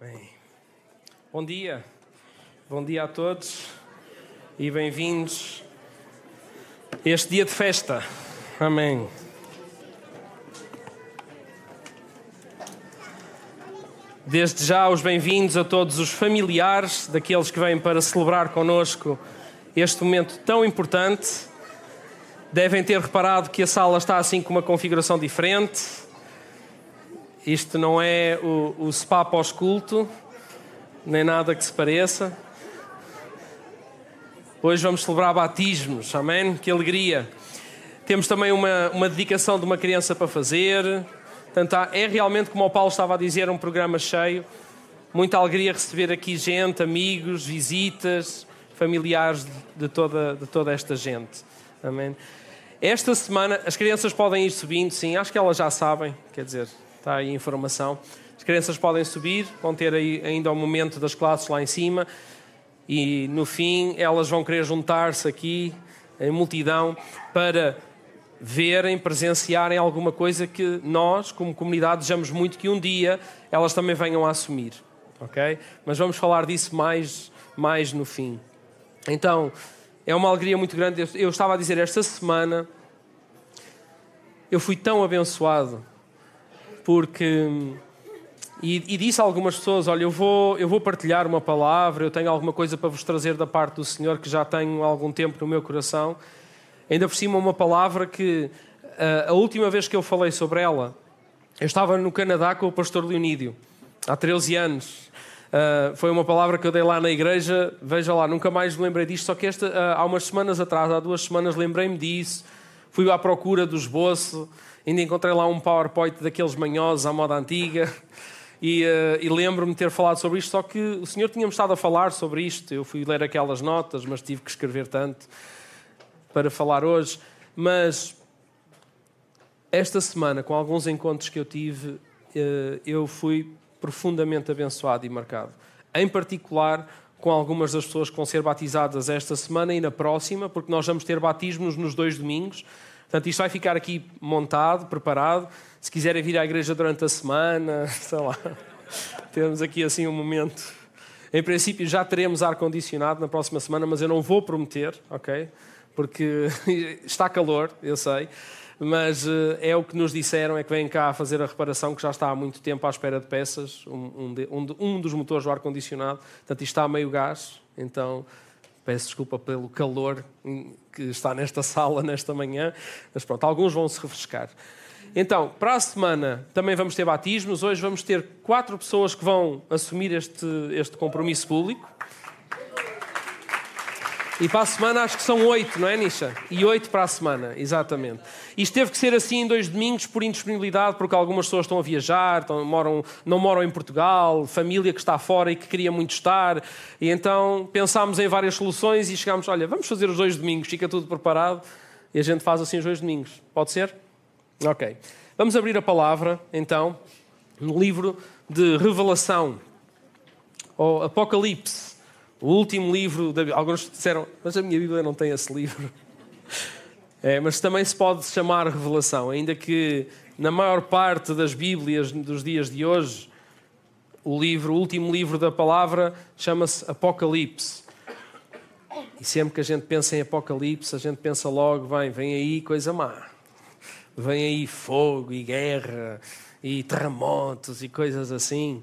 Bem, bom dia, bom dia a todos e bem-vindos a este dia de festa. Amém. Desde já, os bem-vindos a todos os familiares daqueles que vêm para celebrar connosco este momento tão importante. Devem ter reparado que a sala está assim com uma configuração diferente isto não é o, o spa pós-culto, nem nada que se pareça. Hoje vamos celebrar batismos, amém? Que alegria! Temos também uma, uma dedicação de uma criança para fazer. Portanto, é realmente, como o Paulo estava a dizer, um programa cheio. Muita alegria receber aqui gente, amigos, visitas, familiares de toda, de toda esta gente. Amém? Esta semana, as crianças podem ir subindo, sim, acho que elas já sabem, quer dizer, está aí a informação. As crianças podem subir, vão ter aí ainda o momento das classes lá em cima e no fim elas vão querer juntar-se aqui em multidão para verem, presenciarem alguma coisa que nós, como comunidade, desejamos muito que um dia elas também venham a assumir, ok? Mas vamos falar disso mais, mais no fim. Então, é uma alegria muito grande. Eu estava a dizer, esta semana eu fui tão abençoado porque. E, e, disse a algumas pessoas: Olha, eu vou, eu vou partilhar uma palavra, eu tenho alguma coisa para vos trazer da parte do Senhor que já tenho há algum tempo no meu coração. Ainda por cima, uma palavra que a, a última vez que eu falei sobre ela, eu estava no Canadá com o pastor Leonídio, há 13 anos. Uh, foi uma palavra que eu dei lá na igreja. Veja lá, nunca mais me lembrei disto. Só que esta, uh, há umas semanas atrás, há duas semanas, lembrei-me disso. Fui à procura do esboço. Ainda encontrei lá um PowerPoint daqueles manhosos à moda antiga. E, uh, e lembro-me ter falado sobre isto, só que o senhor tinha-me estado a falar sobre isto. Eu fui ler aquelas notas, mas tive que escrever tanto para falar hoje. Mas esta semana, com alguns encontros que eu tive, uh, eu fui profundamente abençoado e marcado. Em particular, com algumas das pessoas que vão ser batizadas esta semana e na próxima, porque nós vamos ter batismos nos dois domingos. Portanto, isto vai ficar aqui montado, preparado. Se quiserem vir à igreja durante a semana, sei lá, temos aqui assim um momento. Em princípio, já teremos ar-condicionado na próxima semana, mas eu não vou prometer, ok? Porque está calor, eu sei. Mas uh, é o que nos disseram: é que vêm cá fazer a reparação, que já está há muito tempo à espera de peças. Um, um, um dos motores do ar-condicionado. Portanto, isto está a meio gás, então Peço desculpa pelo calor que está nesta sala nesta manhã, mas pronto, alguns vão se refrescar. Então, para a semana também vamos ter batismos. Hoje vamos ter quatro pessoas que vão assumir este, este compromisso público. E para a semana acho que são oito, não é, Nisha? E oito para a semana, exatamente. Isto teve que ser assim em dois domingos por indisponibilidade, porque algumas pessoas estão a viajar, estão, moram, não moram em Portugal, família que está fora e que queria muito estar. E então pensámos em várias soluções e chegámos, olha, vamos fazer os dois domingos, fica tudo preparado. E a gente faz assim os dois domingos. Pode ser? Ok. Vamos abrir a palavra, então, no livro de Revelação, ou Apocalipse. O último livro, da... alguns disseram, mas a minha Bíblia não tem esse livro. É, mas também se pode chamar Revelação, ainda que na maior parte das Bíblias dos dias de hoje, o livro, o último livro da palavra, chama-se Apocalipse. E sempre que a gente pensa em Apocalipse, a gente pensa logo, vem, vem aí coisa má. Vem aí fogo e guerra e terremotos e coisas assim.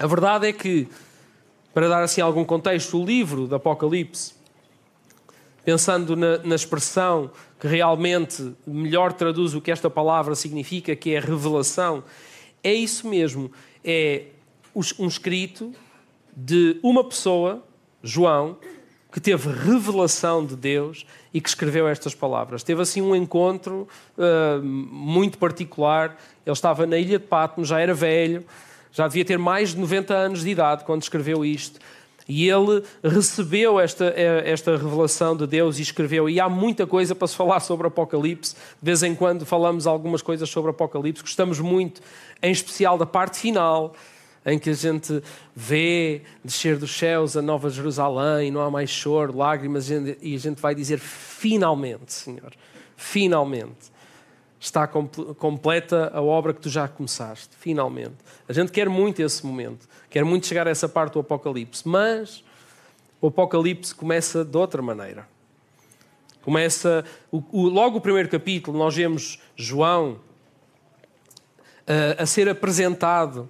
A verdade é que para dar assim algum contexto, o livro do Apocalipse, pensando na, na, expressão que realmente melhor traduz o que esta palavra significa, que é revelação, é isso mesmo. É um escrito de uma pessoa, João, que teve revelação de Deus e que escreveu estas palavras. Teve assim um encontro uh, muito particular. Ele estava na ilha de Patmos, já era velho, já devia ter mais de 90 anos de idade quando escreveu isto. E ele recebeu esta, eh, esta revelação de Deus e escreveu. E há muita coisa para se falar sobre Apocalipse. De vez em quando falamos algumas coisas sobre Apocalipse. Gostamos muito, em especial da parte final, em que a gente vê descer dos céus a Nova Jerusalém, não há mais choro, lágrimas, e a gente vai dizer: finalmente, Senhor, finalmente. Está completa a obra que tu já começaste, finalmente. A gente quer muito esse momento, quer muito chegar a essa parte do Apocalipse, mas o Apocalipse começa de outra maneira. Começa, o, o, logo o primeiro capítulo, nós vemos João a, a ser apresentado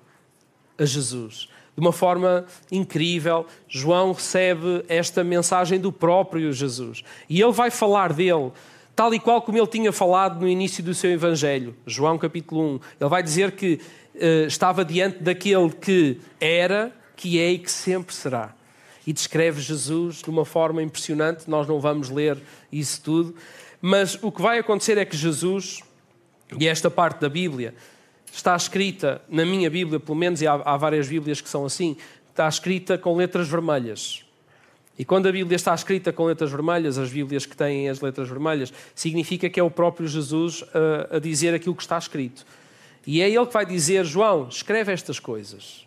a Jesus. De uma forma incrível, João recebe esta mensagem do próprio Jesus. E ele vai falar dele tal e qual como ele tinha falado no início do seu Evangelho, João capítulo 1. Ele vai dizer que uh, estava diante daquele que era, que é e que sempre será. E descreve Jesus de uma forma impressionante, nós não vamos ler isso tudo, mas o que vai acontecer é que Jesus, e esta parte da Bíblia, está escrita, na minha Bíblia, pelo menos, e há, há várias Bíblias que são assim, está escrita com letras vermelhas. E quando a Bíblia está escrita com letras vermelhas, as Bíblias que têm as letras vermelhas, significa que é o próprio Jesus a, a dizer aquilo que está escrito. E é ele que vai dizer: João, escreve estas coisas.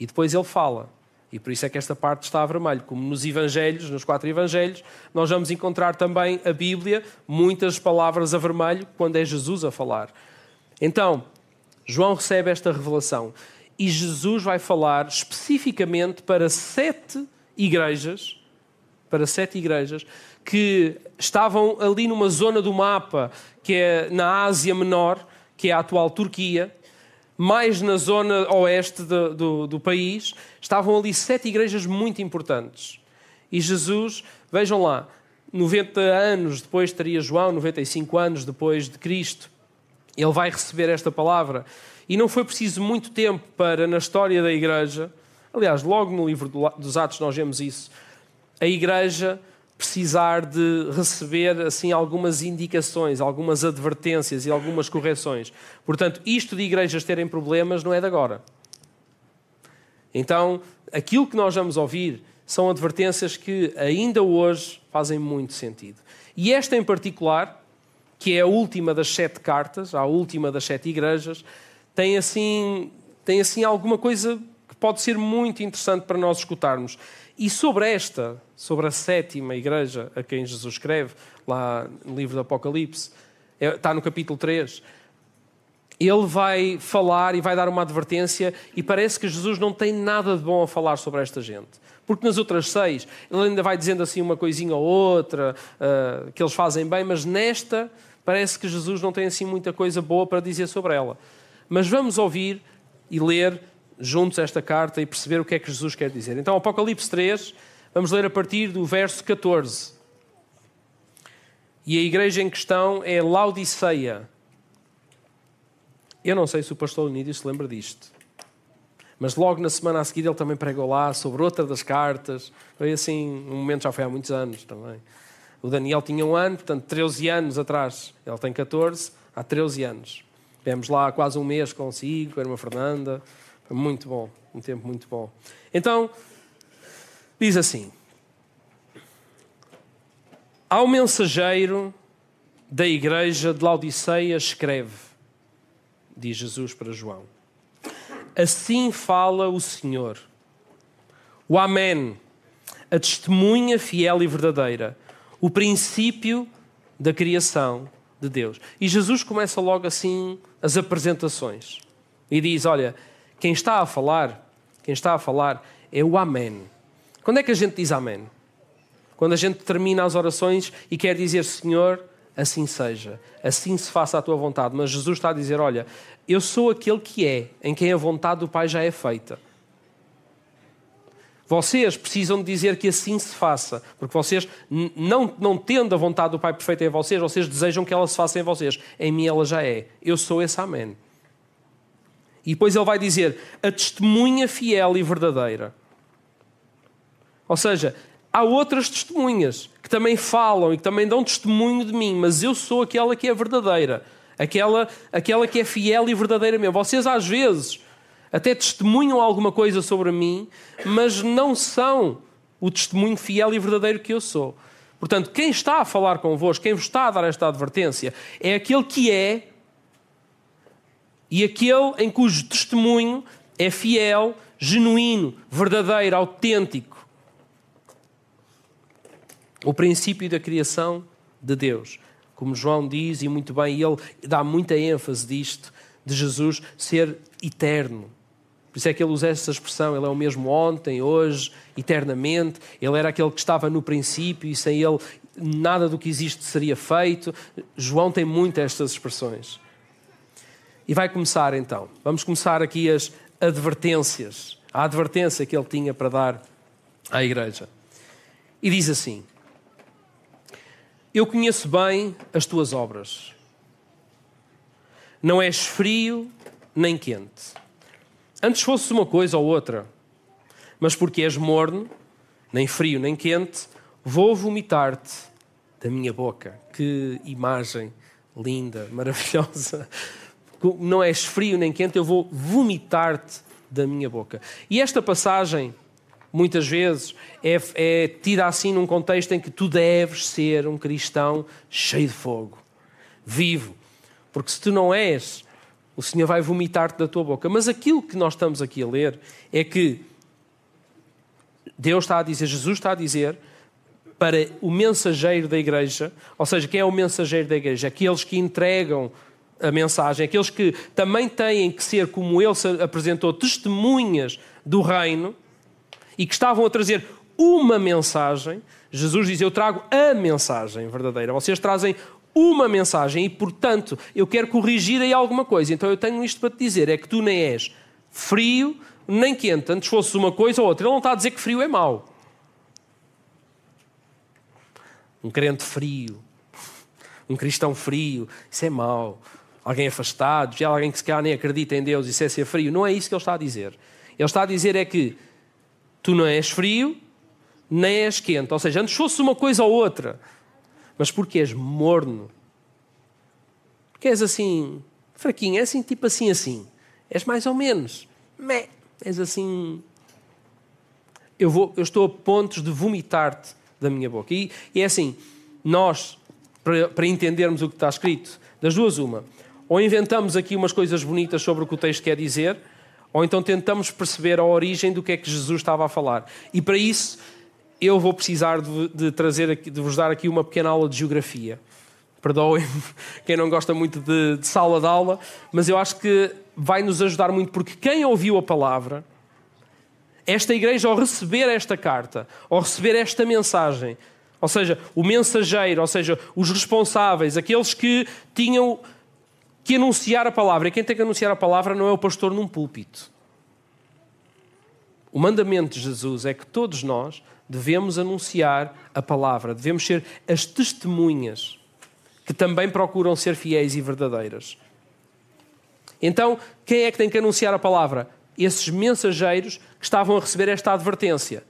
E depois ele fala. E por isso é que esta parte está a vermelho. Como nos Evangelhos, nos quatro Evangelhos, nós vamos encontrar também a Bíblia, muitas palavras a vermelho, quando é Jesus a falar. Então, João recebe esta revelação. E Jesus vai falar especificamente para sete igrejas, para sete igrejas, que estavam ali numa zona do mapa que é na Ásia Menor, que é a atual Turquia, mais na zona oeste do, do, do país, estavam ali sete igrejas muito importantes. E Jesus, vejam lá, 90 anos depois teria João, 95 anos depois de Cristo, ele vai receber esta palavra. E não foi preciso muito tempo para, na história da igreja, Aliás, logo no livro dos Atos nós vemos isso. A igreja precisar de receber assim algumas indicações, algumas advertências e algumas correções. Portanto, isto de igrejas terem problemas não é de agora. Então, aquilo que nós vamos ouvir são advertências que ainda hoje fazem muito sentido. E esta em particular, que é a última das sete cartas, a última das sete igrejas, tem assim, tem assim alguma coisa pode ser muito interessante para nós escutarmos. E sobre esta, sobre a sétima igreja a quem Jesus escreve, lá no livro do Apocalipse, é, está no capítulo 3, ele vai falar e vai dar uma advertência, e parece que Jesus não tem nada de bom a falar sobre esta gente. Porque nas outras seis, ele ainda vai dizendo assim uma coisinha ou outra, uh, que eles fazem bem, mas nesta, parece que Jesus não tem assim muita coisa boa para dizer sobre ela. Mas vamos ouvir e ler juntos esta carta e perceber o que é que Jesus quer dizer. Então, Apocalipse 3, vamos ler a partir do verso 14. E a igreja em questão é Laodiceia. Eu não sei se o pastor Lenídio se lembra disto. Mas logo na semana a seguir ele também pregou lá sobre outra das cartas. Foi assim, um momento já foi há muitos anos também. O Daniel tinha um ano, portanto, 13 anos atrás. Ele tem 14, há 13 anos. Tivemos lá quase um mês consigo, com a irmã Fernanda. Muito bom, um tempo muito bom. Então, diz assim: Ao mensageiro da igreja de Laodiceia escreve, diz Jesus para João: Assim fala o Senhor, o Amém, a testemunha fiel e verdadeira, o princípio da criação de Deus. E Jesus começa logo assim as apresentações e diz: Olha, quem está a falar, quem está a falar é o Amém. Quando é que a gente diz Amém? Quando a gente termina as orações e quer dizer Senhor, assim seja, assim se faça a tua vontade. Mas Jesus está a dizer: Olha, eu sou aquele que é, em quem a vontade do Pai já é feita. Vocês precisam dizer que assim se faça, porque vocês, não, não tendo a vontade do Pai perfeita em vocês, vocês desejam que ela se faça em vocês. Em mim ela já é. Eu sou esse Amém. E depois ele vai dizer a testemunha fiel e verdadeira. Ou seja, há outras testemunhas que também falam e que também dão testemunho de mim, mas eu sou aquela que é verdadeira, aquela, aquela que é fiel e verdadeira mesmo. Vocês às vezes até testemunham alguma coisa sobre mim, mas não são o testemunho fiel e verdadeiro que eu sou. Portanto, quem está a falar convosco, quem vos está a dar esta advertência, é aquele que é e aquele em cujo testemunho é fiel, genuíno, verdadeiro, autêntico. O princípio da criação de Deus. como João diz, e muito bem, ele dá muita ênfase disto, de Jesus ser eterno. Por isso é que ele usa essa expressão, ele é o mesmo ontem, hoje, eternamente. Ele era aquele que estava no princípio e sem ele nada do que existe seria feito. João tem muitas estas expressões. E vai começar então. Vamos começar aqui as advertências. A advertência que ele tinha para dar à igreja. E diz assim: Eu conheço bem as tuas obras. Não és frio nem quente. Antes fosses uma coisa ou outra, mas porque és morno, nem frio nem quente, vou vomitar-te da minha boca. Que imagem linda, maravilhosa. Não és frio nem quente, eu vou vomitar-te da minha boca. E esta passagem, muitas vezes, é, é tida assim num contexto em que tu deves ser um cristão cheio de fogo, vivo. Porque se tu não és, o Senhor vai vomitar-te da tua boca. Mas aquilo que nós estamos aqui a ler é que Deus está a dizer, Jesus está a dizer para o mensageiro da igreja, ou seja, quem é o mensageiro da igreja? Aqueles que entregam a mensagem, aqueles que também têm que ser, como ele se apresentou, testemunhas do reino e que estavam a trazer uma mensagem. Jesus diz: Eu trago a mensagem verdadeira. Vocês trazem uma mensagem e, portanto, eu quero corrigir aí alguma coisa. Então eu tenho isto para te dizer: é que tu nem és frio nem quente. Antes fosse uma coisa ou outra. Ele não está a dizer que frio é mau. Um crente frio, um cristão frio, isso é mau. Alguém afastado, já alguém que se calhar nem acredita em Deus, isso é ser frio. Não é isso que ele está a dizer. Ele está a dizer é que tu não és frio, nem és quente. Ou seja, antes fosse uma coisa ou outra mas porque és morno. Porque és assim, fraquinho, és assim, tipo assim, assim. És mais ou menos. Mé. És assim. Eu, vou, eu estou a pontos de vomitar-te da minha boca. E, e é assim, nós, para, para entendermos o que está escrito, das duas, uma. Ou inventamos aqui umas coisas bonitas sobre o que o texto quer dizer, ou então tentamos perceber a origem do que é que Jesus estava a falar. E para isso eu vou precisar de, de trazer de vos dar aqui uma pequena aula de geografia. Perdoem quem não gosta muito de, de sala de aula, mas eu acho que vai nos ajudar muito, porque quem ouviu a palavra, esta igreja, ao receber esta carta, ao receber esta mensagem, ou seja, o mensageiro, ou seja, os responsáveis, aqueles que tinham que anunciar a palavra. E quem tem que anunciar a palavra não é o pastor num púlpito. O mandamento de Jesus é que todos nós devemos anunciar a palavra, devemos ser as testemunhas que também procuram ser fiéis e verdadeiras. Então, quem é que tem que anunciar a palavra? Esses mensageiros que estavam a receber esta advertência.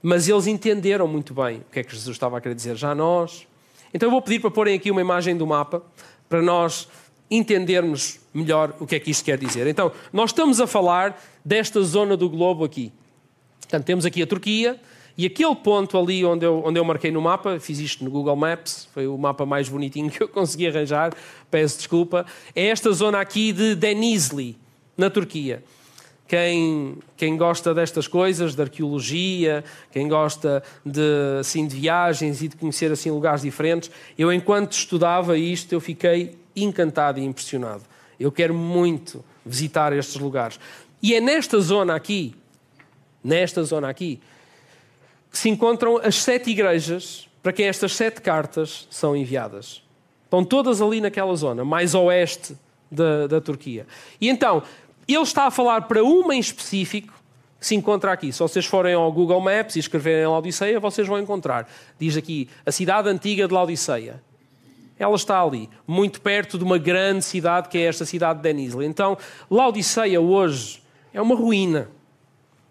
Mas eles entenderam muito bem o que é que Jesus estava a querer dizer. Já nós. Então eu vou pedir para porem aqui uma imagem do mapa para nós entendermos melhor o que é que isto quer dizer. Então, nós estamos a falar desta zona do globo aqui. Portanto, temos aqui a Turquia e aquele ponto ali onde eu, onde eu marquei no mapa, fiz isto no Google Maps, foi o mapa mais bonitinho que eu consegui arranjar, peço desculpa, é esta zona aqui de Denizli, na Turquia. Quem, quem gosta destas coisas, de arqueologia, quem gosta de, assim, de viagens e de conhecer assim, lugares diferentes, eu enquanto estudava isto, eu fiquei encantado e impressionado. Eu quero muito visitar estes lugares. E é nesta zona aqui nesta zona aqui, que se encontram as sete igrejas para quem estas sete cartas são enviadas. Estão todas ali naquela zona, mais oeste da, da Turquia. E então, ele está a falar para uma em específico que se encontra aqui. Se vocês forem ao Google Maps e escreverem Laodiceia, vocês vão encontrar. Diz aqui, a cidade antiga de Laodiceia. Ela está ali, muito perto de uma grande cidade que é esta cidade de Denizli. Então, Laodiceia hoje é uma ruína.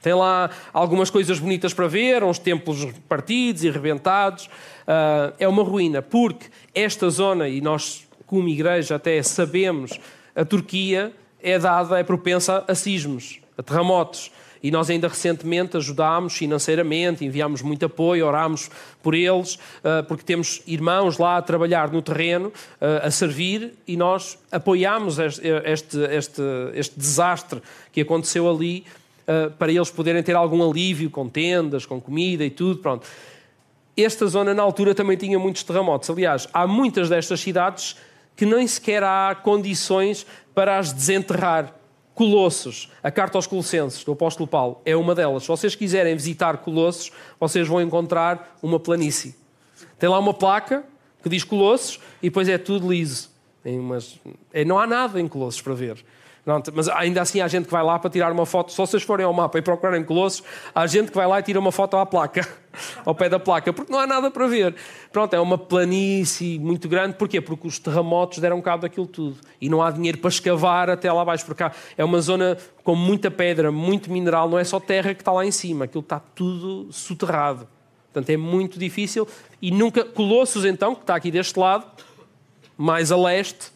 Tem lá algumas coisas bonitas para ver, uns templos partidos e rebentados. Uh, é uma ruína, porque esta zona, e nós, como igreja, até sabemos, a Turquia é dada, é propensa a sismos, a terremotos. E nós ainda recentemente ajudámos financeiramente, enviámos muito apoio, orámos por eles, uh, porque temos irmãos lá a trabalhar no terreno, uh, a servir, e nós apoiámos este, este, este, este desastre que aconteceu ali para eles poderem ter algum alívio com tendas, com comida e tudo. Pronto. esta zona na altura também tinha muitos terremotos. Aliás, há muitas destas cidades que nem sequer há condições para as desenterrar. Colossos, a carta aos Colossenses do apóstolo Paulo é uma delas. Se vocês quiserem visitar Colossos, vocês vão encontrar uma planície. Tem lá uma placa que diz Colossos e depois é tudo liso. Umas... É, não há nada em Colossos para ver. Não, mas ainda assim há gente que vai lá para tirar uma foto. Se vocês forem ao mapa e procurarem Colossos, há gente que vai lá e tira uma foto à placa, ao pé da placa, porque não há nada para ver. Pronto, é uma planície muito grande. Porquê? Porque os terremotos deram cabo daquilo tudo. E não há dinheiro para escavar até lá abaixo. Porque é uma zona com muita pedra, muito mineral. Não é só terra que está lá em cima. Aquilo está tudo soterrado. Portanto, é muito difícil. E nunca... Colossos, então, que está aqui deste lado, mais a leste,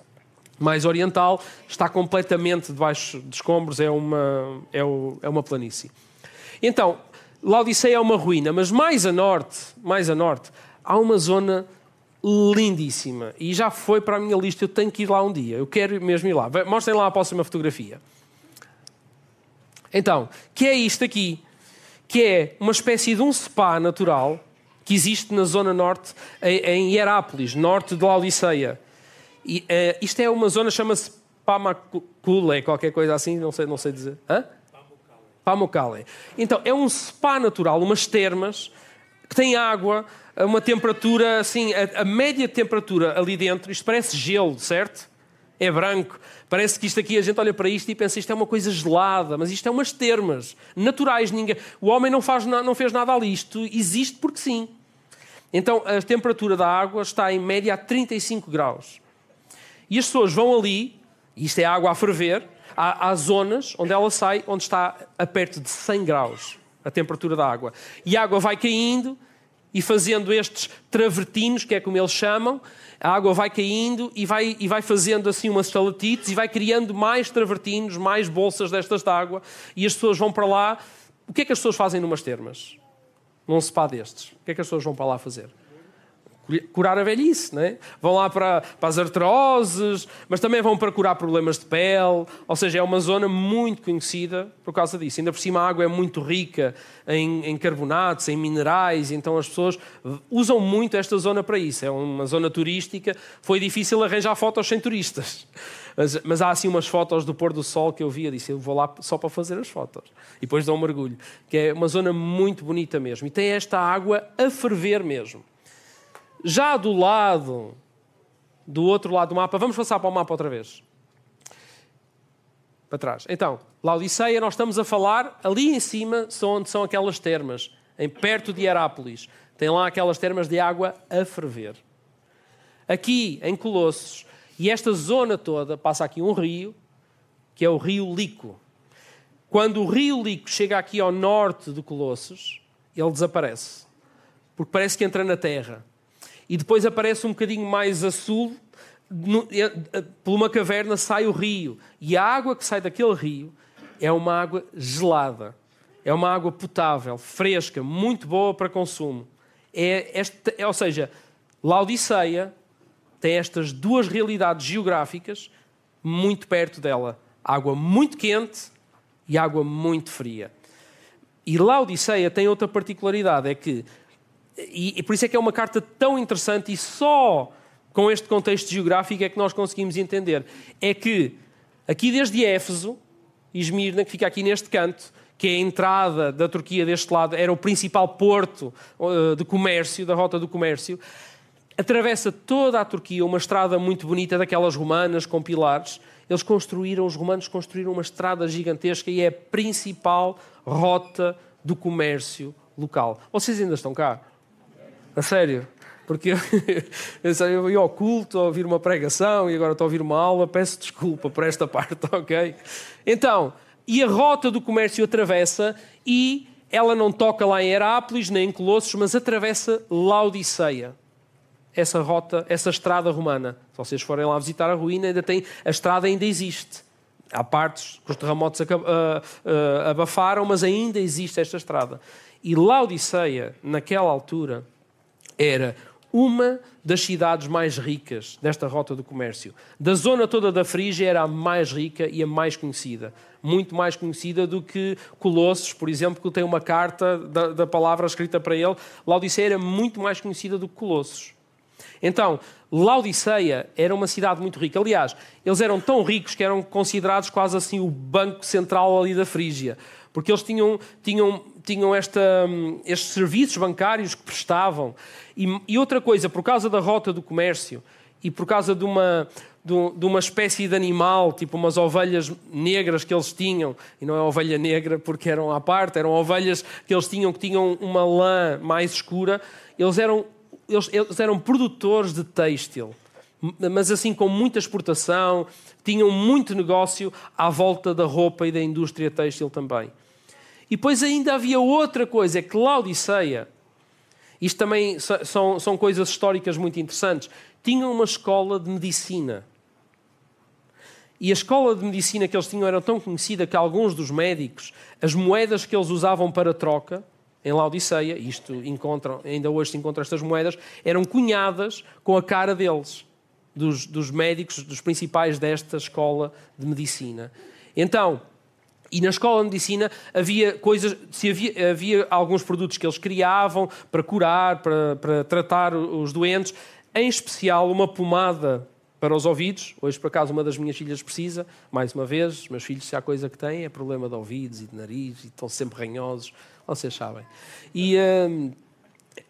mais oriental, está completamente debaixo de escombros, é uma, é, o, é uma planície. Então, Laodiceia é uma ruína, mas mais a norte, mais a norte, há uma zona lindíssima e já foi para a minha lista, eu tenho que ir lá um dia, eu quero mesmo ir lá. Mostrem lá a próxima fotografia. Então, que é isto aqui? Que é uma espécie de um spa natural que existe na zona norte, em Hierápolis, norte de Laodiceia. E, uh, isto é uma zona, chama-se Pamacule, qualquer coisa assim, não sei, não sei dizer. Hã? Pamukkale. Então, é um spa natural, umas termas, que tem água, uma temperatura, assim, a, a, média temperatura ali dentro, isto parece gelo, certo? É branco. Parece que isto aqui, a gente olha para isto e pensa, isto é uma coisa gelada, mas isto é umas termas naturais. Ninguém, o homem não, faz, não fez nada ali, isto existe porque sim. Então, a temperatura da água está em média a 35 graus. E as pessoas vão ali, e isto é água a ferver, há, há zonas onde ela sai, onde está a perto de 100 graus a temperatura da água. E a água vai caindo e fazendo estes travertinos, que é como eles chamam, a água vai caindo e vai, e vai fazendo assim umas estalatites e vai criando mais travertinos, mais bolsas destas de água e as pessoas vão para lá. O que é que as pessoas fazem numas termas? Num spa destes? O que é que as pessoas vão para lá fazer? Curar a velhice, é? vão lá para, para as artroses, mas também vão para curar problemas de pele, ou seja, é uma zona muito conhecida por causa disso. Ainda por cima a água é muito rica em, em carbonatos, em minerais, então as pessoas usam muito esta zona para isso. É uma zona turística, foi difícil arranjar fotos sem turistas. Mas, mas, há assim umas fotos do pôr do sol que eu via, disse, eu vou lá só para fazer as fotos. E depois dou um mergulho. Que é uma zona muito bonita mesmo. E tem esta água a ferver mesmo. Já do lado, do outro lado do mapa, vamos passar para o mapa outra vez. Para trás. Então, Laodiceia, nós estamos a falar, ali em cima são onde são aquelas termas, em perto de Herápolis. Tem lá aquelas termas de água a ferver. Aqui, em Colossos, e esta zona toda, passa aqui um rio, que é o rio Lico. Quando o rio Lico chega aqui ao norte de Colossos, ele desaparece. Porque parece que entra na terra e depois aparece um bocadinho mais a sul, no, é, por uma caverna sai o rio. E a água que sai daquele rio é uma água gelada. É uma água potável, fresca, muito boa para consumo. É esta, é, ou seja, Laodiceia tem estas duas realidades geográficas muito perto dela: água muito quente e água muito fria. E Laodiceia tem outra particularidade: é que e, e, por isso é que é uma carta tão interessante e só com este contexto geográfico é que nós conseguimos entender. É que aqui desde Éfeso, Esmirna, que fica aqui neste canto, que é a entrada da Turquia deste lado, era o principal porto uh, de comércio, da rota do comércio, atravessa toda a Turquia uma estrada muito bonita, daquelas romanas, com pilares. Eles construíram, os romanos construíram uma estrada gigantesca e é a principal rota do comércio local. Vocês ainda estão cá? A sério. Porque eu, ia ao culto, a ouvir uma pregação e agora estou a ouvir uma aula, peço desculpa por esta parte, ok? Então, e a rota do comércio atravessa e ela não toca lá em Herápolis nem em Colossos, mas atravessa Laodiceia. Essa rota, essa estrada romana. Se vocês forem lá visitar a ruína, ainda tem, a estrada ainda existe. Há partes que os terremotos abafaram, mas ainda existe esta estrada. E Laodiceia, naquela altura, era uma das cidades mais ricas desta rota do comércio. Da zona toda da Frígia era a mais rica e a mais conhecida. Muito mais conhecida do que Colossos, por exemplo, que tem uma carta da, da palavra escrita para ele. Laodiceia era muito mais conhecida do que Colossos. Então, Laodiceia era uma cidade muito rica. Aliás, eles eram tão ricos que eram considerados quase assim o banco central ali da Frígia. Porque eles tinham, tinham, tinham esta, estes serviços bancários que prestavam. E, e, outra coisa, por causa da rota do comércio e por causa de uma, de uma espécie de animal, tipo umas ovelhas negras que eles tinham, e não é ovelha negra porque eram à parte, eram ovelhas que eles tinham que tinham uma lã mais escura, eles eram, eles, eles eram produtores de têxtil mas assim com muita exportação, tinham muito negócio à volta da roupa e da indústria têxtil também. E depois ainda havia outra coisa, é que Laodiceia, isto também são, são coisas históricas muito interessantes, tinha uma escola de medicina. E a escola de medicina que eles tinham era tão conhecida que alguns dos médicos, as moedas que eles usavam para troca, em Laodiceia, isto encontram, ainda hoje se encontram estas moedas, eram cunhadas com a cara deles, dos, dos médicos, dos principais desta escola de medicina. Então, e na escola de medicina havia coisas, se havia, havia alguns produtos que eles criavam para curar, para, para tratar os doentes, em especial uma pomada para os ouvidos. Hoje, por acaso, uma das minhas filhas precisa, mais uma vez, meus filhos, se há coisa que têm, é problema de ouvidos e de nariz, e estão sempre ranhosos, vocês sabem. E hum,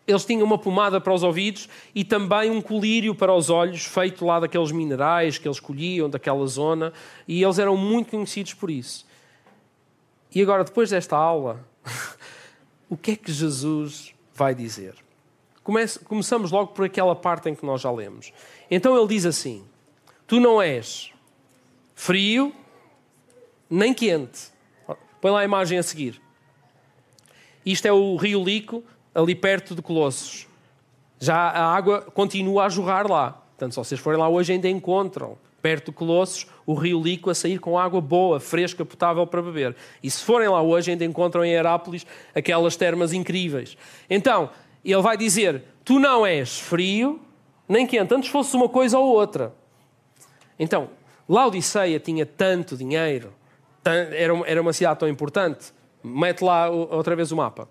eles tinham uma pomada para os ouvidos e também um colírio para os olhos, feito lá daqueles minerais que eles colhiam daquela zona, e eles eram muito conhecidos por isso. E agora, depois desta aula, o que é que Jesus vai dizer? Comece, começamos logo por aquela parte em que nós já lemos. Então ele diz assim: Tu não és frio nem quente. Põe lá a imagem a seguir. Isto é o rio Lico, ali perto de Colossos. Já a água continua a jorrar lá. Portanto, se vocês forem lá hoje, ainda encontram perto de Colossos, o rio Lico a sair com água boa, fresca, potável para beber. E se forem lá hoje, ainda encontram em Herápolis aquelas termas incríveis. Então, ele vai dizer: Tu não és frio nem quente, antes fosse uma coisa ou outra. Então, Laodiceia tinha tanto dinheiro, era uma cidade tão importante. Mete lá outra vez o mapa.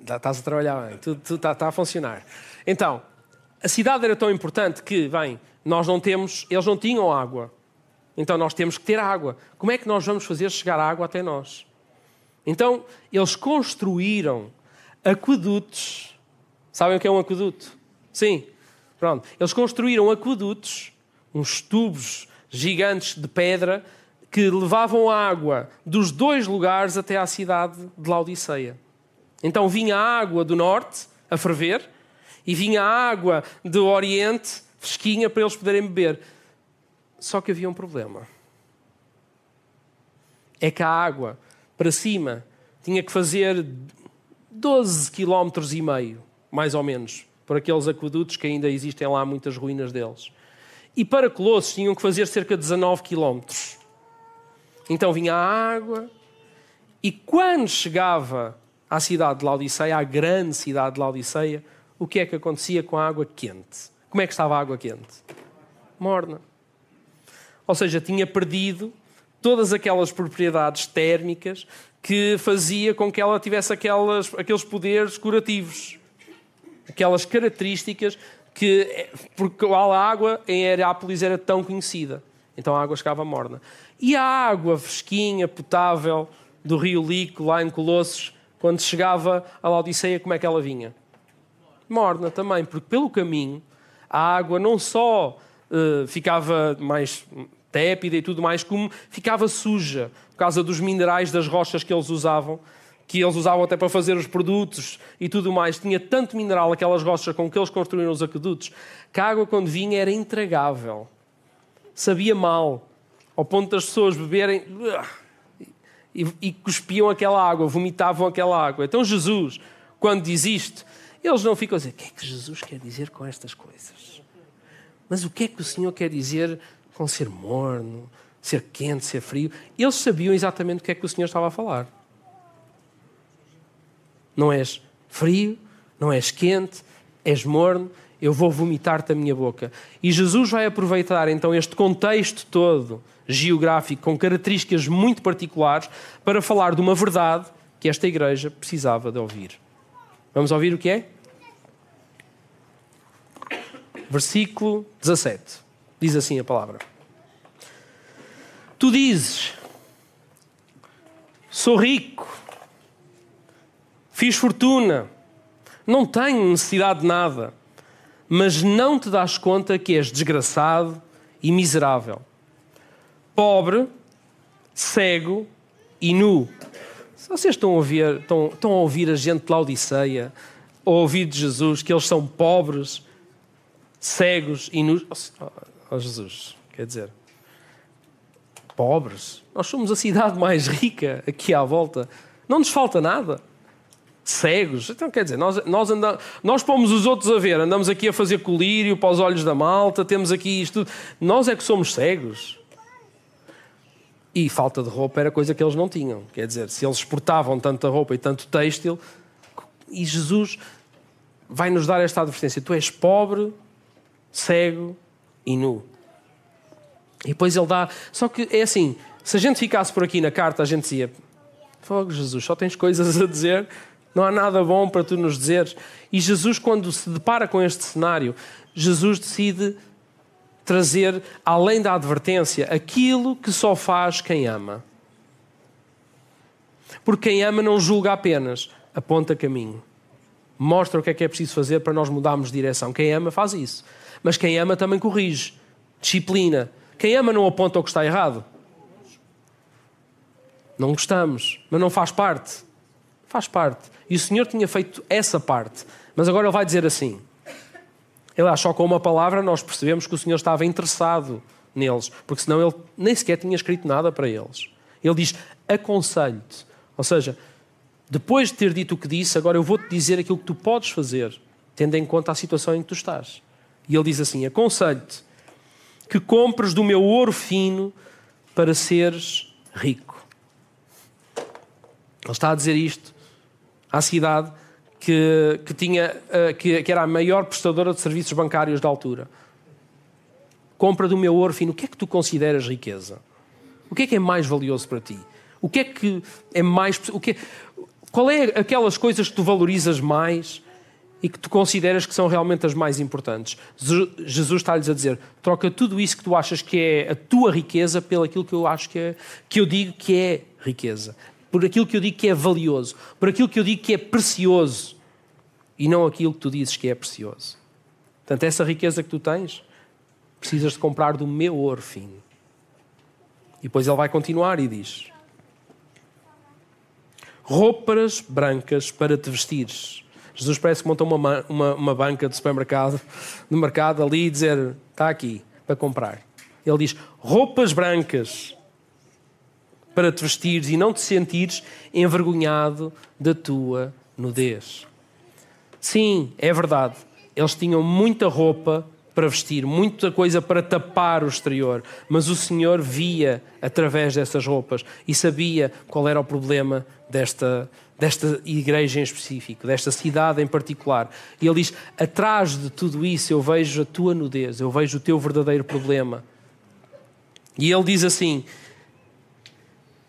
Estás a trabalhar bem, tudo está, está a funcionar. Então, a cidade era tão importante que, bem, nós não temos, eles não tinham água. Então nós temos que ter água. Como é que nós vamos fazer chegar água até nós? Então eles construíram aquedutos. Sabem o que é um aqueduto? Sim. Pronto. Eles construíram aquedutos, uns tubos gigantes de pedra que levavam água dos dois lugares até à cidade de Laodiceia. Então vinha a água do norte a ferver e vinha água do Oriente fresquinha para eles poderem beber. Só que havia um problema. É que a água para cima tinha que fazer 12 km e meio, mais ou menos, por aqueles aquedutos que ainda existem lá muitas ruínas deles. E para Colossos tinham que fazer cerca de 19 km. Então vinha a água e quando chegava à cidade de Laodiceia, à grande cidade de Laodiceia, o que é que acontecia com a água quente? Como é que estava a água quente? Morna. Ou seja, tinha perdido todas aquelas propriedades térmicas que fazia com que ela tivesse aquelas, aqueles poderes curativos, aquelas características que, porque a água em Herápolis era tão conhecida. Então a água ficava morna. E a água fresquinha, potável, do rio Lico, lá em Colossos, quando chegava a Laodiceia, como é que ela vinha? morna também, porque pelo caminho a água não só uh, ficava mais tépida e tudo mais, como ficava suja por causa dos minerais das rochas que eles usavam, que eles usavam até para fazer os produtos e tudo mais. Tinha tanto mineral aquelas rochas com que eles construíram os aquedutos, que a água quando vinha era intragável. Sabia mal, ao ponto das pessoas beberem e, e cuspiam aquela água, vomitavam aquela água. Então Jesus, quando diz isto, eles não ficam a dizer: o que é que Jesus quer dizer com estas coisas? Mas o que é que o Senhor quer dizer com ser morno, ser quente, ser frio? Eles sabiam exatamente o que é que o Senhor estava a falar. Não és frio Não és quente, és morno, eu vou vomitar-te a minha boca. E Jesus vai aproveitar então este contexto todo geográfico, com características muito particulares, para falar de uma verdade que esta igreja precisava de ouvir. Vamos ouvir o que é? Versículo 17. Diz assim a palavra: Tu dizes, sou rico, fiz fortuna, não tenho necessidade de nada, mas não te das conta que és desgraçado e miserável, pobre, cego e nu. Vocês estão a ouvir, estão, estão a, ouvir a gente de Laodiceia, ou ouvir de Jesus, que eles são pobres, cegos e nus. Oh, oh Jesus, quer dizer, pobres. Nós somos a cidade mais rica aqui à volta. Não nos falta nada. Cegos. Então, quer dizer, nós, nós, andamos, nós pomos os outros a ver, andamos aqui a fazer colírio para os olhos da malta, temos aqui isto tudo. Nós é que somos cegos. E falta de roupa era coisa que eles não tinham. Quer dizer, se eles exportavam tanta roupa e tanto têxtil, e Jesus vai nos dar esta advertência: tu és pobre, cego e nu. E depois ele dá. Só que é assim: se a gente ficasse por aqui na carta, a gente dizia: Fogo, Jesus, só tens coisas a dizer, não há nada bom para tu nos dizeres. E Jesus, quando se depara com este cenário, Jesus decide trazer, além da advertência, aquilo que só faz quem ama. Porque quem ama não julga apenas, aponta caminho. Mostra o que é que é preciso fazer para nós mudarmos de direção. Quem ama faz isso. Mas quem ama também corrige, disciplina, quem ama não aponta o que está errado. Não gostamos, mas não faz parte. Faz parte. E o Senhor tinha feito essa parte. Mas agora Ele vai dizer assim. Ele só com uma palavra nós percebemos que o Senhor estava interessado neles, porque senão ele nem sequer tinha escrito nada para eles. Ele diz: aconselho-te. Ou seja, depois de ter dito o que disse, agora eu vou-te dizer aquilo que tu podes fazer, tendo em conta a situação em que tu estás. E ele diz assim: aconselho-te que compres do meu ouro fino para seres rico. Ele está a dizer isto à cidade que, que, tinha, eh, que, que era a maior prestadora de serviços bancários da altura. Compra do meu ouro fino. O que é que tu consideras riqueza? O que é que é mais valioso para ti? O que é que é mais. O que qual é aquelas coisas que tu valorizas mais e que tu consideras que são realmente as mais importantes. Jesus está-lhes a dizer: troca tudo isso que tu achas que é a tua riqueza pelo aquilo que eu acho que é, que eu digo que é riqueza, por aquilo que eu digo que é valioso, por aquilo que eu digo que é precioso e não aquilo que tu dizes que é precioso. Portanto, essa riqueza que tu tens, precisas de comprar do meu ouro fino. E depois ele vai continuar e diz: roupas brancas para te vestires Jesus parece que montou uma, uma, uma banca de supermercado, no mercado ali e dizer: está aqui para comprar. Ele diz: roupas brancas para te vestires e não te sentires envergonhado da tua nudez. Sim, é verdade. Eles tinham muita roupa para vestir, muita coisa para tapar o exterior, mas o Senhor via através dessas roupas e sabia qual era o problema desta, desta igreja em específico, desta cidade em particular. E ele diz: atrás de tudo isso eu vejo a tua nudez, eu vejo o teu verdadeiro problema. E ele diz assim: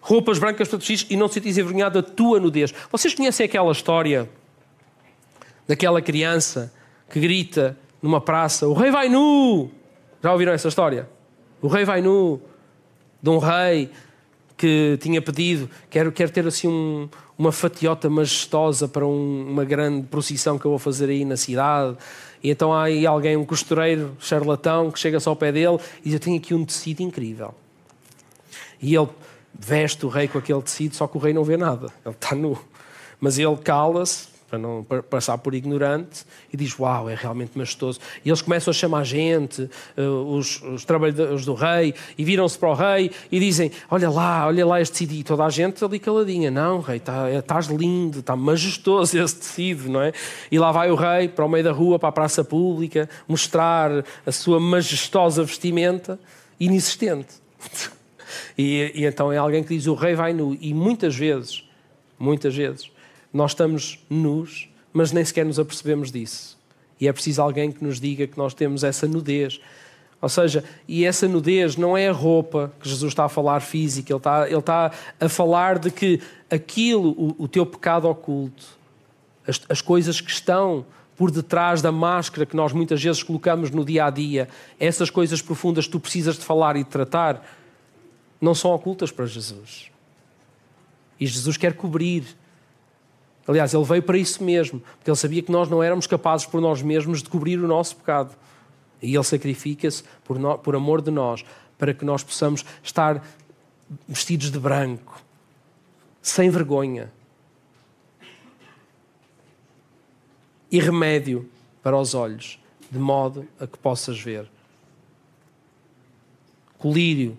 roupas brancas para vestir e não te sentis envergonhado da tua nudez. Vocês conhecem aquela história daquela criança que grita numa praça: O rei vai nu! Já ouviram essa história? O rei vai nu de um rei que tinha pedido, quero, quero ter assim um, uma fatiota majestosa para um, uma grande procissão que eu vou fazer aí na cidade. E então há aí alguém, um costureiro charlatão, que chega só ao pé dele e diz: Eu tenho aqui um tecido incrível. E ele veste o rei com aquele tecido, só que o rei não vê nada, ele está nu. Mas ele cala-se, para não passar por ignorante, e diz: Uau, é realmente majestoso. E eles começam a chamar gente, eh, os, os trabalhadores do rei, e viram-se para o rei e dizem: Olha lá, olha lá este tecido. E toda a gente ali caladinha: Não, rei, tá, estás lindo, está majestoso esse tecido, não é? E lá vai o rei para o meio da rua, para a praça pública, mostrar a sua majestosa vestimenta inexistente. e, e então é alguém que diz: O rei vai nu. E muitas vezes, muitas vezes, nós estamos nus mas nem sequer nos apercebemos disso. E é preciso alguém que nos diga que nós temos essa nudez. Ou seja, e essa nudez não é a roupa que Jesus está a falar física, ele está, ele está a falar de que aquilo, o, o teu pecado oculto, as, as coisas que estão por detrás da máscara que nós muitas vezes colocamos no dia a dia, essas coisas profundas que tu precisas de falar e de tratar, não são ocultas para Jesus. E Jesus quer cobrir. Aliás, ele veio para isso mesmo, porque ele sabia que nós não éramos capazes por nós mesmos de cobrir o nosso pecado. E ele sacrifica-se por, por amor de nós, para que nós possamos estar vestidos de branco, sem vergonha. E remédio para os olhos, de modo a que possas ver. Colírio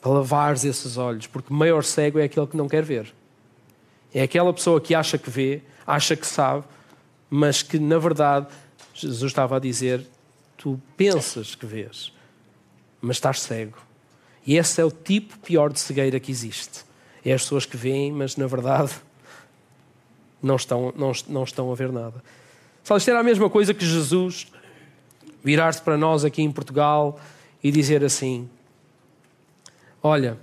para lavares esses olhos, porque maior cego é aquele que não quer ver. É aquela pessoa que acha que vê, acha que sabe, mas que na verdade, Jesus estava a dizer: tu pensas que vês, mas estás cego. E esse é o tipo pior de cegueira que existe. É as pessoas que veem, mas na verdade não estão, não, não estão a ver nada. Sabe, isto era a mesma coisa que Jesus virar-se para nós aqui em Portugal e dizer assim: Olha,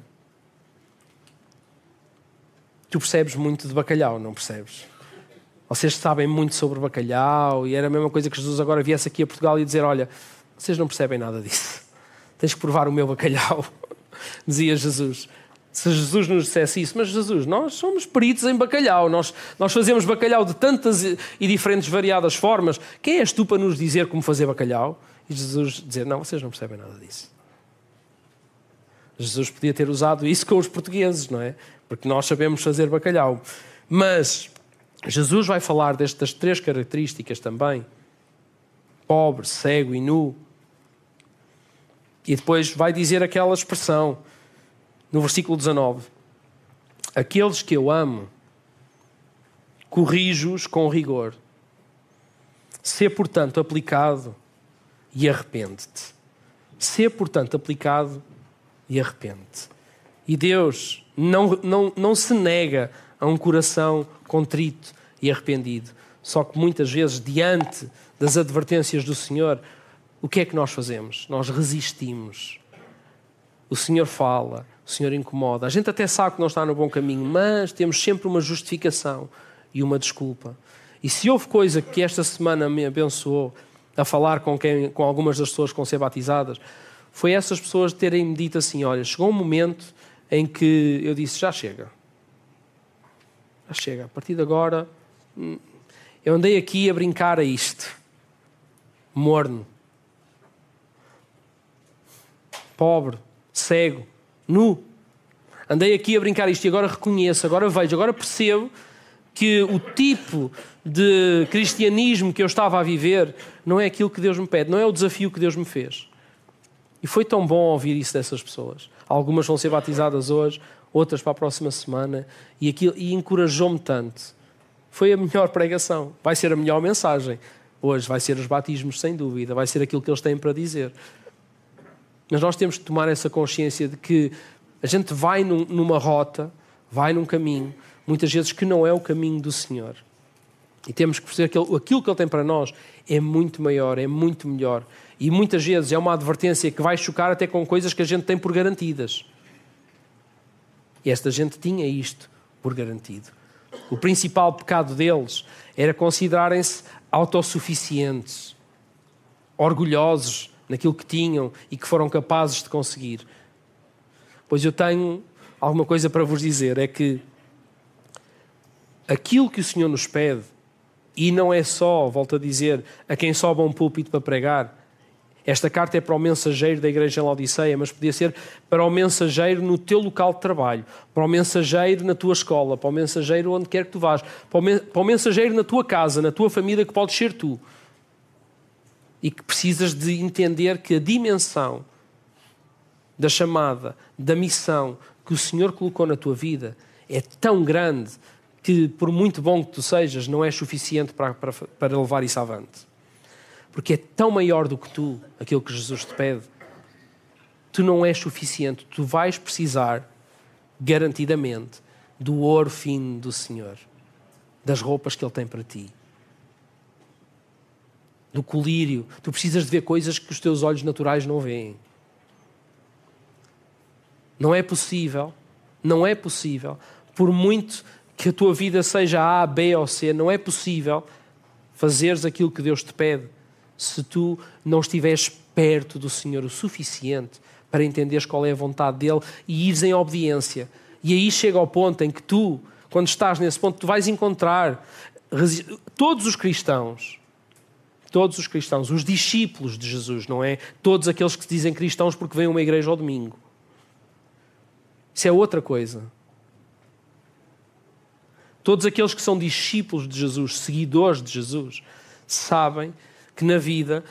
tu percebes muito de bacalhau, não percebes? Vocês sabem muito sobre bacalhau e era a mesma coisa que Jesus agora viesse aqui a Portugal e dizer: Olha, vocês não percebem nada disso. Tens que provar o meu bacalhau, dizia Jesus. Se Jesus nos dissesse isso, mas Jesus, nós somos peritos em bacalhau, nós, nós fazemos bacalhau de tantas e, diferentes variadas formas. Quem és tu para nos dizer como fazer bacalhau? E Jesus dizer: Não, vocês não percebem nada disso. Jesus podia ter usado isso com os portugueses, não é? Porque nós sabemos fazer bacalhau. Mas Jesus vai falar destas três características também: pobre, cego e nu. E depois vai dizer aquela expressão no versículo 19: Aqueles que eu amo, corrijo-os com rigor. Sê, portanto, aplicado e arrepende-te. Sê, portanto, aplicado arrepende. E Deus não, não, não se nega a um coração contrito e arrependido. Só que muitas vezes, diante das advertências do Senhor, o que é que nós fazemos? Nós resistimos. O Senhor fala, o Senhor incomoda. A gente até sabe que não está no bom caminho, mas temos sempre uma justificação e uma desculpa. E se houve coisa que esta semana me abençoou a falar com, quem, com algumas das pessoas que vão ser batizadas, foi essas pessoas terem-me dito assim: olha, chegou um momento em que eu disse: já chega. Já chega. A partir de agora, hum, eu andei aqui a brincar a isto. Morno. Pobre. Cego. Nu. Andei aqui a brincar isto e agora reconheço, agora vejo, agora percebo que o tipo de cristianismo que eu estava a viver não é aquilo que Deus me pede, não é o desafio que Deus me fez. E foi tão bom ouvir isso dessas pessoas. Algumas vão ser batizadas hoje, outras para a próxima semana, e, e encorajou-me tanto. Foi a melhor pregação, vai ser a melhor mensagem. Hoje vai ser os batismos, sem dúvida, vai ser aquilo que eles têm para dizer. Mas nós temos que tomar essa consciência de que a gente vai num, numa rota, vai num caminho, muitas vezes que não é o caminho do Senhor. E temos que perceber que aquilo que Ele tem para nós é muito maior, é muito melhor. E muitas vezes é uma advertência que vai chocar até com coisas que a gente tem por garantidas. Esta gente tinha isto por garantido. O principal pecado deles era considerarem-se autossuficientes, orgulhosos naquilo que tinham e que foram capazes de conseguir. Pois eu tenho alguma coisa para vos dizer: é que aquilo que o Senhor nos pede, e não é só, volto a dizer, a quem sobe um púlpito para pregar, esta carta é para o mensageiro da igreja em Laodiceia, mas podia ser para o mensageiro no teu local de trabalho, para o mensageiro na tua escola, para o mensageiro onde quer que tu vás, para o mensageiro na tua casa, na tua família, que podes ser tu. E que precisas de entender que a dimensão da chamada, da missão que o Senhor colocou na tua vida é tão grande que, por muito bom que tu sejas, não é suficiente para, para, para levar isso avante porque é tão maior do que tu, aquilo que Jesus te pede. Tu não és suficiente, tu vais precisar, garantidamente, do ouro fino do Senhor. das roupas que Ele tem para ti. Do colírio. Tu precisas de ver coisas que os teus olhos naturais não veem. Não é possível, não é possível, por muito que a tua vida seja A, B ou C, não é possível fazeres aquilo que Deus te pede se tu não estiveres perto do Senhor o suficiente para entenderes qual é a vontade dele e ires em obediência. E aí chega ao ponto em que tu, quando estás nesse ponto, tu vais encontrar todos os cristãos, todos os cristãos, os discípulos de Jesus, não é? Todos aqueles que se dizem cristãos porque vêm a uma igreja ao domingo. Isso é outra coisa. Todos aqueles que são discípulos de Jesus, seguidores de Jesus, sabem que na vida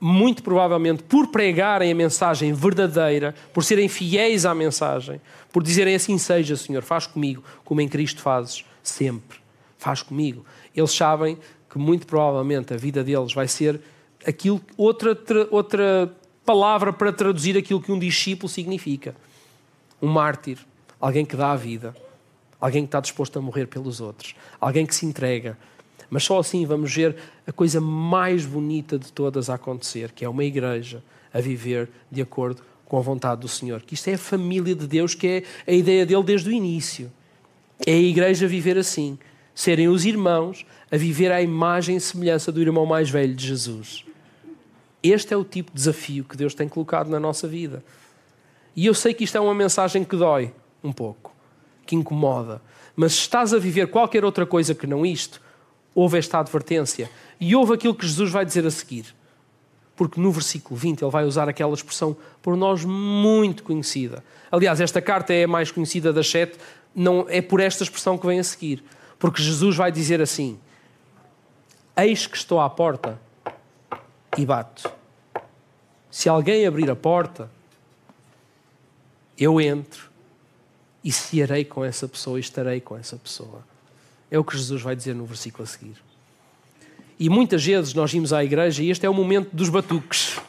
muito provavelmente por pregarem a mensagem verdadeira, por serem fiéis à mensagem, por dizerem assim seja, Senhor, faz comigo, como em Cristo fazes sempre, faz comigo. Eles sabem que muito provavelmente a vida deles vai ser aquilo, outra, outra palavra para traduzir aquilo que um discípulo significa. Um mártir, alguém que dá a vida, alguém que está disposto a morrer pelos outros, alguém que se entrega, mas só assim vamos ver a coisa mais bonita de todas a acontecer, que é uma igreja a viver de acordo com a vontade do Senhor. Que isto é a família de Deus, que é a ideia dele desde o início. É a igreja viver assim. Serem os irmãos a viver à imagem e semelhança do irmão mais velho de Jesus. Este é o tipo de desafio que Deus tem colocado na nossa vida. E eu sei que isto é uma mensagem que dói um pouco, que incomoda. Mas se estás a viver qualquer outra coisa que não isto, houve esta advertência e houve aquilo que Jesus vai dizer a seguir. Porque no versículo 20 ele vai usar aquela expressão por nós muito conhecida. Aliás, esta carta é a mais conhecida das sete, não é por esta expressão que vem a seguir. Porque Jesus vai dizer assim: Eis que estou à porta e bato. Se alguém abrir a porta, eu entro e cearei com essa pessoa e estarei com essa pessoa. É o que Jesus vai dizer no versículo a seguir. E muitas vezes nós vimos à igreja e este é o momento dos batuques,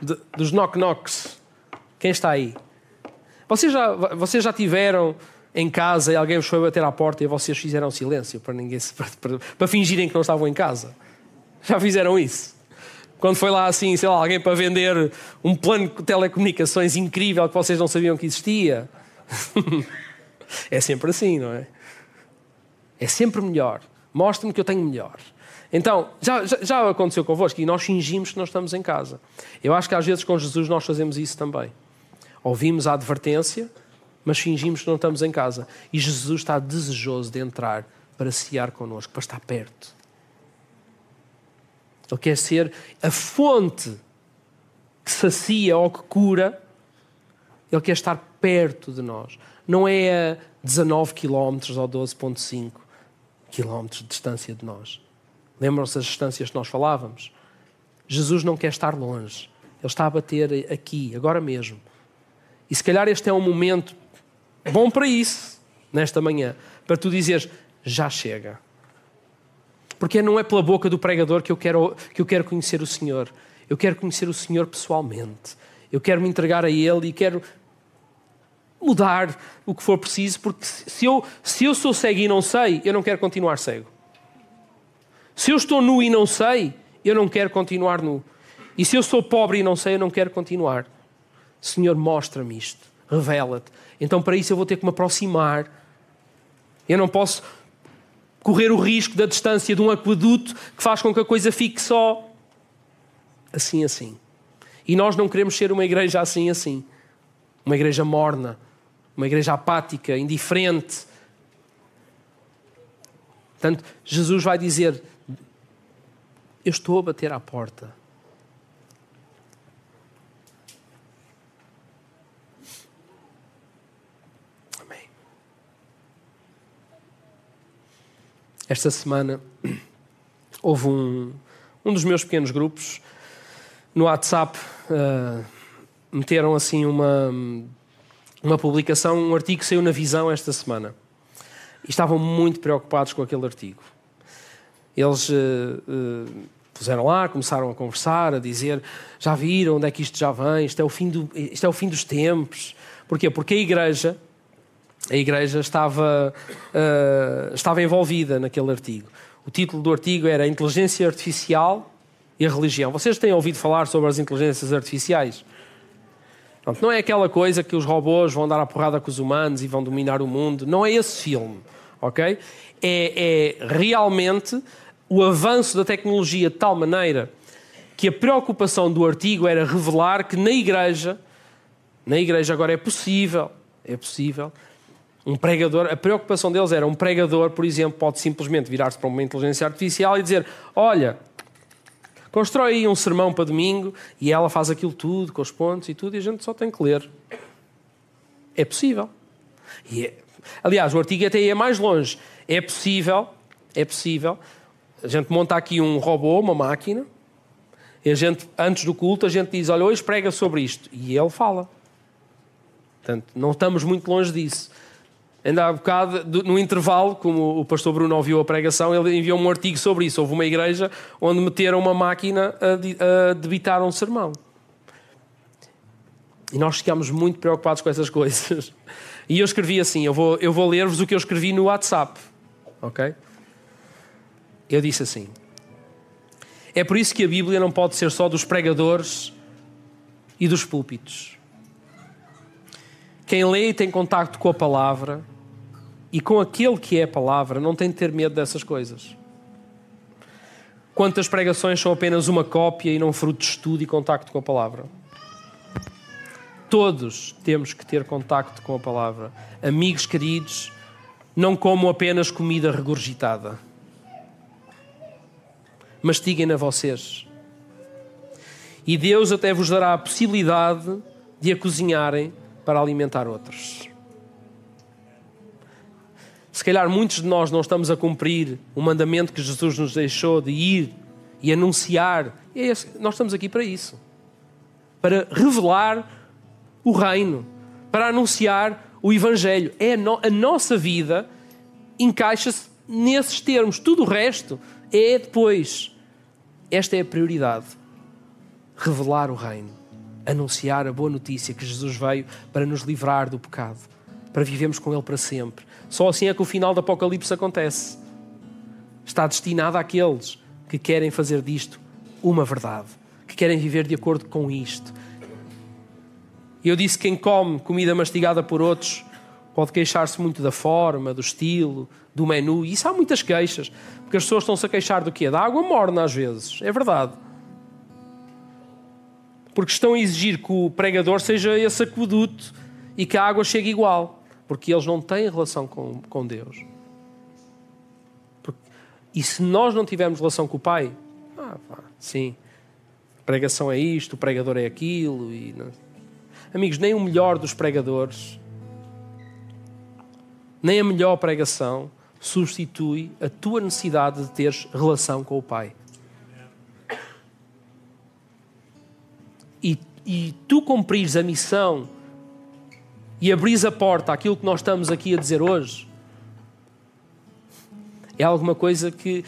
de, dos knock-knocks. Quem está aí? Vocês já, vocês já tiveram em casa e alguém vos foi bater à porta e vocês fizeram silêncio para, ninguém se, para, para, para fingirem que não estavam em casa? Já fizeram isso? Quando foi lá assim, sei lá, alguém para vender um plano de telecomunicações incrível que vocês não sabiam que existia? é sempre assim, não é? É sempre melhor. Mostre-me que eu tenho melhor. Então, já, já, aconteceu convosco e nós fingimos que não estamos em casa. Eu acho que às vezes com Jesus nós fazemos isso também. Ouvimos a advertência, mas fingimos que não estamos em casa. E Jesus está desejoso de entrar para cear connosco, para estar perto. Ele quer ser a fonte que sacia ou que cura. Ele quer estar perto de nós. Não é a 19 km ou 12,5 quilómetros de distância de nós. Lembram-se das distâncias que nós falávamos? Jesus não quer estar longe. Ele está a bater aqui, agora mesmo. E se calhar este é um momento bom para isso, nesta manhã, para tu dizeres: já chega. Porque não é pela boca do pregador que eu quero, que eu quero conhecer o Senhor. Eu quero conhecer o Senhor pessoalmente. Eu quero me entregar a Ele e quero mudar o que for preciso, porque se eu, se eu sou cego e não sei, eu não quero continuar cego. Se eu estou nu e não sei, eu não quero continuar nu. E se eu sou pobre e não sei, eu não quero continuar. Senhor, mostra-me isto, revela-te. Então, para isso, eu vou ter que me aproximar. Eu não posso correr o risco da distância de um aqueduto que faz com que a coisa fique só assim, assim. E nós não queremos ser uma igreja assim, assim. Uma igreja morna, uma igreja apática, indiferente. Portanto, Jesus vai dizer: Eu estou a bater à porta. Amém. Esta semana houve um, um dos meus pequenos grupos no WhatsApp. Uh, meteram assim uma uma publicação, um artigo saiu na Visão esta semana. E estavam muito preocupados com aquele artigo. Eles uh, uh, puseram lá, começaram a conversar, a dizer: já viram onde é que isto já vem? Isto é o fim, do, isto é o fim dos tempos. Porquê? Porque a igreja a igreja estava, uh, estava envolvida naquele artigo. O título do artigo era Inteligência Artificial e a Religião. Vocês têm ouvido falar sobre as inteligências artificiais? Pronto, não é aquela coisa que os robôs vão dar a porrada com os humanos e vão dominar o mundo. Não é esse filme, ok? É, é realmente o avanço da tecnologia de tal maneira que a preocupação do artigo era revelar que na igreja, na igreja agora é possível, é possível, um pregador, a preocupação deles era um pregador, por exemplo, pode simplesmente virar-se para uma inteligência artificial e dizer: Olha, Constrói aí um sermão para domingo e ela faz aquilo tudo, com os pontos e tudo, e a gente só tem que ler. É possível. É... Aliás, o artigo até ia mais longe. É possível, é possível. A gente monta aqui um robô, uma máquina, e a gente, antes do culto, a gente diz: Olha, hoje prega sobre isto. E ele fala. Portanto, não estamos muito longe disso. Ainda há bocado, no intervalo, como o pastor Bruno ouviu a pregação, ele enviou um artigo sobre isso. Houve uma igreja onde meteram uma máquina a debitar um sermão. E nós ficámos muito preocupados com essas coisas. E eu escrevi assim: eu vou, eu vou ler-vos o que eu escrevi no WhatsApp. Ok? Eu disse assim: É por isso que a Bíblia não pode ser só dos pregadores e dos púlpitos. Quem lê e tem contacto com a palavra e com aquele que é a palavra, não tem de ter medo dessas coisas. Quantas pregações são apenas uma cópia e não fruto de estudo e contacto com a palavra? Todos temos que ter contacto com a palavra. Amigos queridos, não comam apenas comida regurgitada. Mastiguem-na vocês. E Deus até vos dará a possibilidade de a cozinharem para alimentar outros. Se calhar muitos de nós não estamos a cumprir o mandamento que Jesus nos deixou de ir e anunciar. É nós estamos aqui para isso para revelar o reino, para anunciar o Evangelho. É a, no, a nossa vida encaixa-se nesses termos. Tudo o resto é depois. Esta é a prioridade. Revelar o reino. Anunciar a boa notícia que Jesus veio para nos livrar do pecado, para vivermos com Ele para sempre. Só assim é que o final do Apocalipse acontece. Está destinado àqueles que querem fazer disto uma verdade, que querem viver de acordo com isto. Eu disse que quem come comida mastigada por outros pode queixar-se muito da forma, do estilo, do menu. E isso há muitas queixas, porque as pessoas estão-se a queixar do quê? Da água morna às vezes, é verdade. Porque estão a exigir que o pregador seja esse aqueduto e que a água chegue igual porque eles não têm relação com, com Deus. Porque, e se nós não tivermos relação com o Pai, ah, pá, sim, pregação é isto, o pregador é aquilo. E não... Amigos, nem o melhor dos pregadores, nem a melhor pregação substitui a tua necessidade de teres relação com o Pai. E, e tu cumprires a missão e abris a porta àquilo que nós estamos aqui a dizer hoje, é alguma coisa que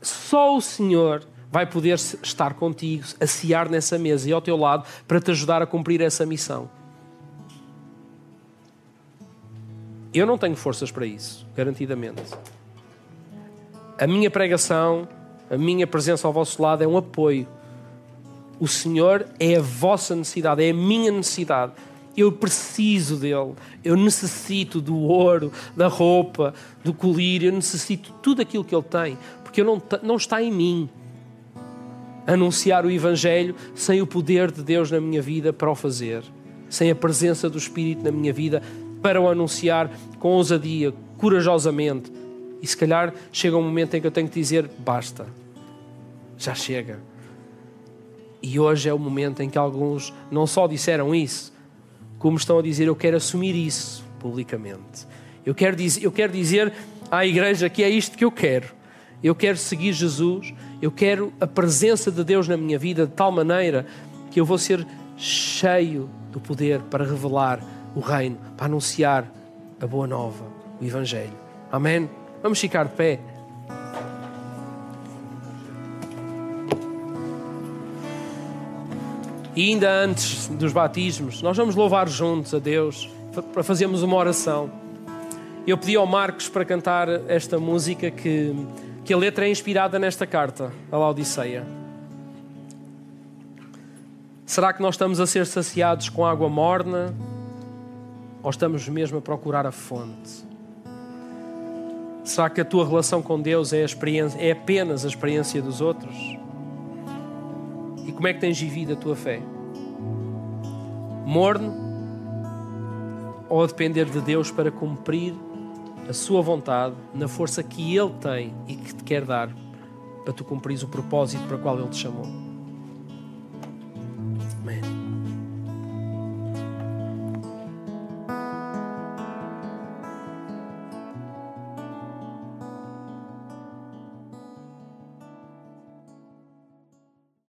só o Senhor vai poder estar contigo, a cear nessa mesa e ao teu lado para te ajudar a cumprir essa missão. Eu não tenho forças para isso, garantidamente. A minha pregação, a minha presença ao vosso lado é um apoio. O Senhor é a vossa necessidade, é a minha necessidade. Eu preciso dele. Eu necessito do ouro, da roupa, do colírio. Eu necessito tudo aquilo que ele tem, porque não, não está em mim anunciar o Evangelho sem o poder de Deus na minha vida para o fazer, sem a presença do Espírito na minha vida para o anunciar com ousadia, corajosamente. E se calhar chega um momento em que eu tenho que dizer: basta, já chega. E hoje é o momento em que alguns não só disseram isso, como estão a dizer, eu quero assumir isso publicamente. Eu quero, dizer, eu quero dizer à igreja que é isto que eu quero. Eu quero seguir Jesus, eu quero a presença de Deus na minha vida de tal maneira que eu vou ser cheio do poder para revelar o reino, para anunciar a boa nova, o Evangelho. Amém? Vamos ficar de pé. E ainda antes dos batismos, nós vamos louvar juntos a Deus para fazermos uma oração. Eu pedi ao Marcos para cantar esta música que, que a letra é inspirada nesta carta, a Laodiceia. Será que nós estamos a ser saciados com água morna ou estamos mesmo a procurar a fonte? Será que a tua relação com Deus é, é apenas a experiência dos outros? Como é que tens vivido a tua fé? Morno ou a depender de Deus para cumprir a sua vontade na força que Ele tem e que te quer dar para tu cumprires o propósito para o qual Ele te chamou?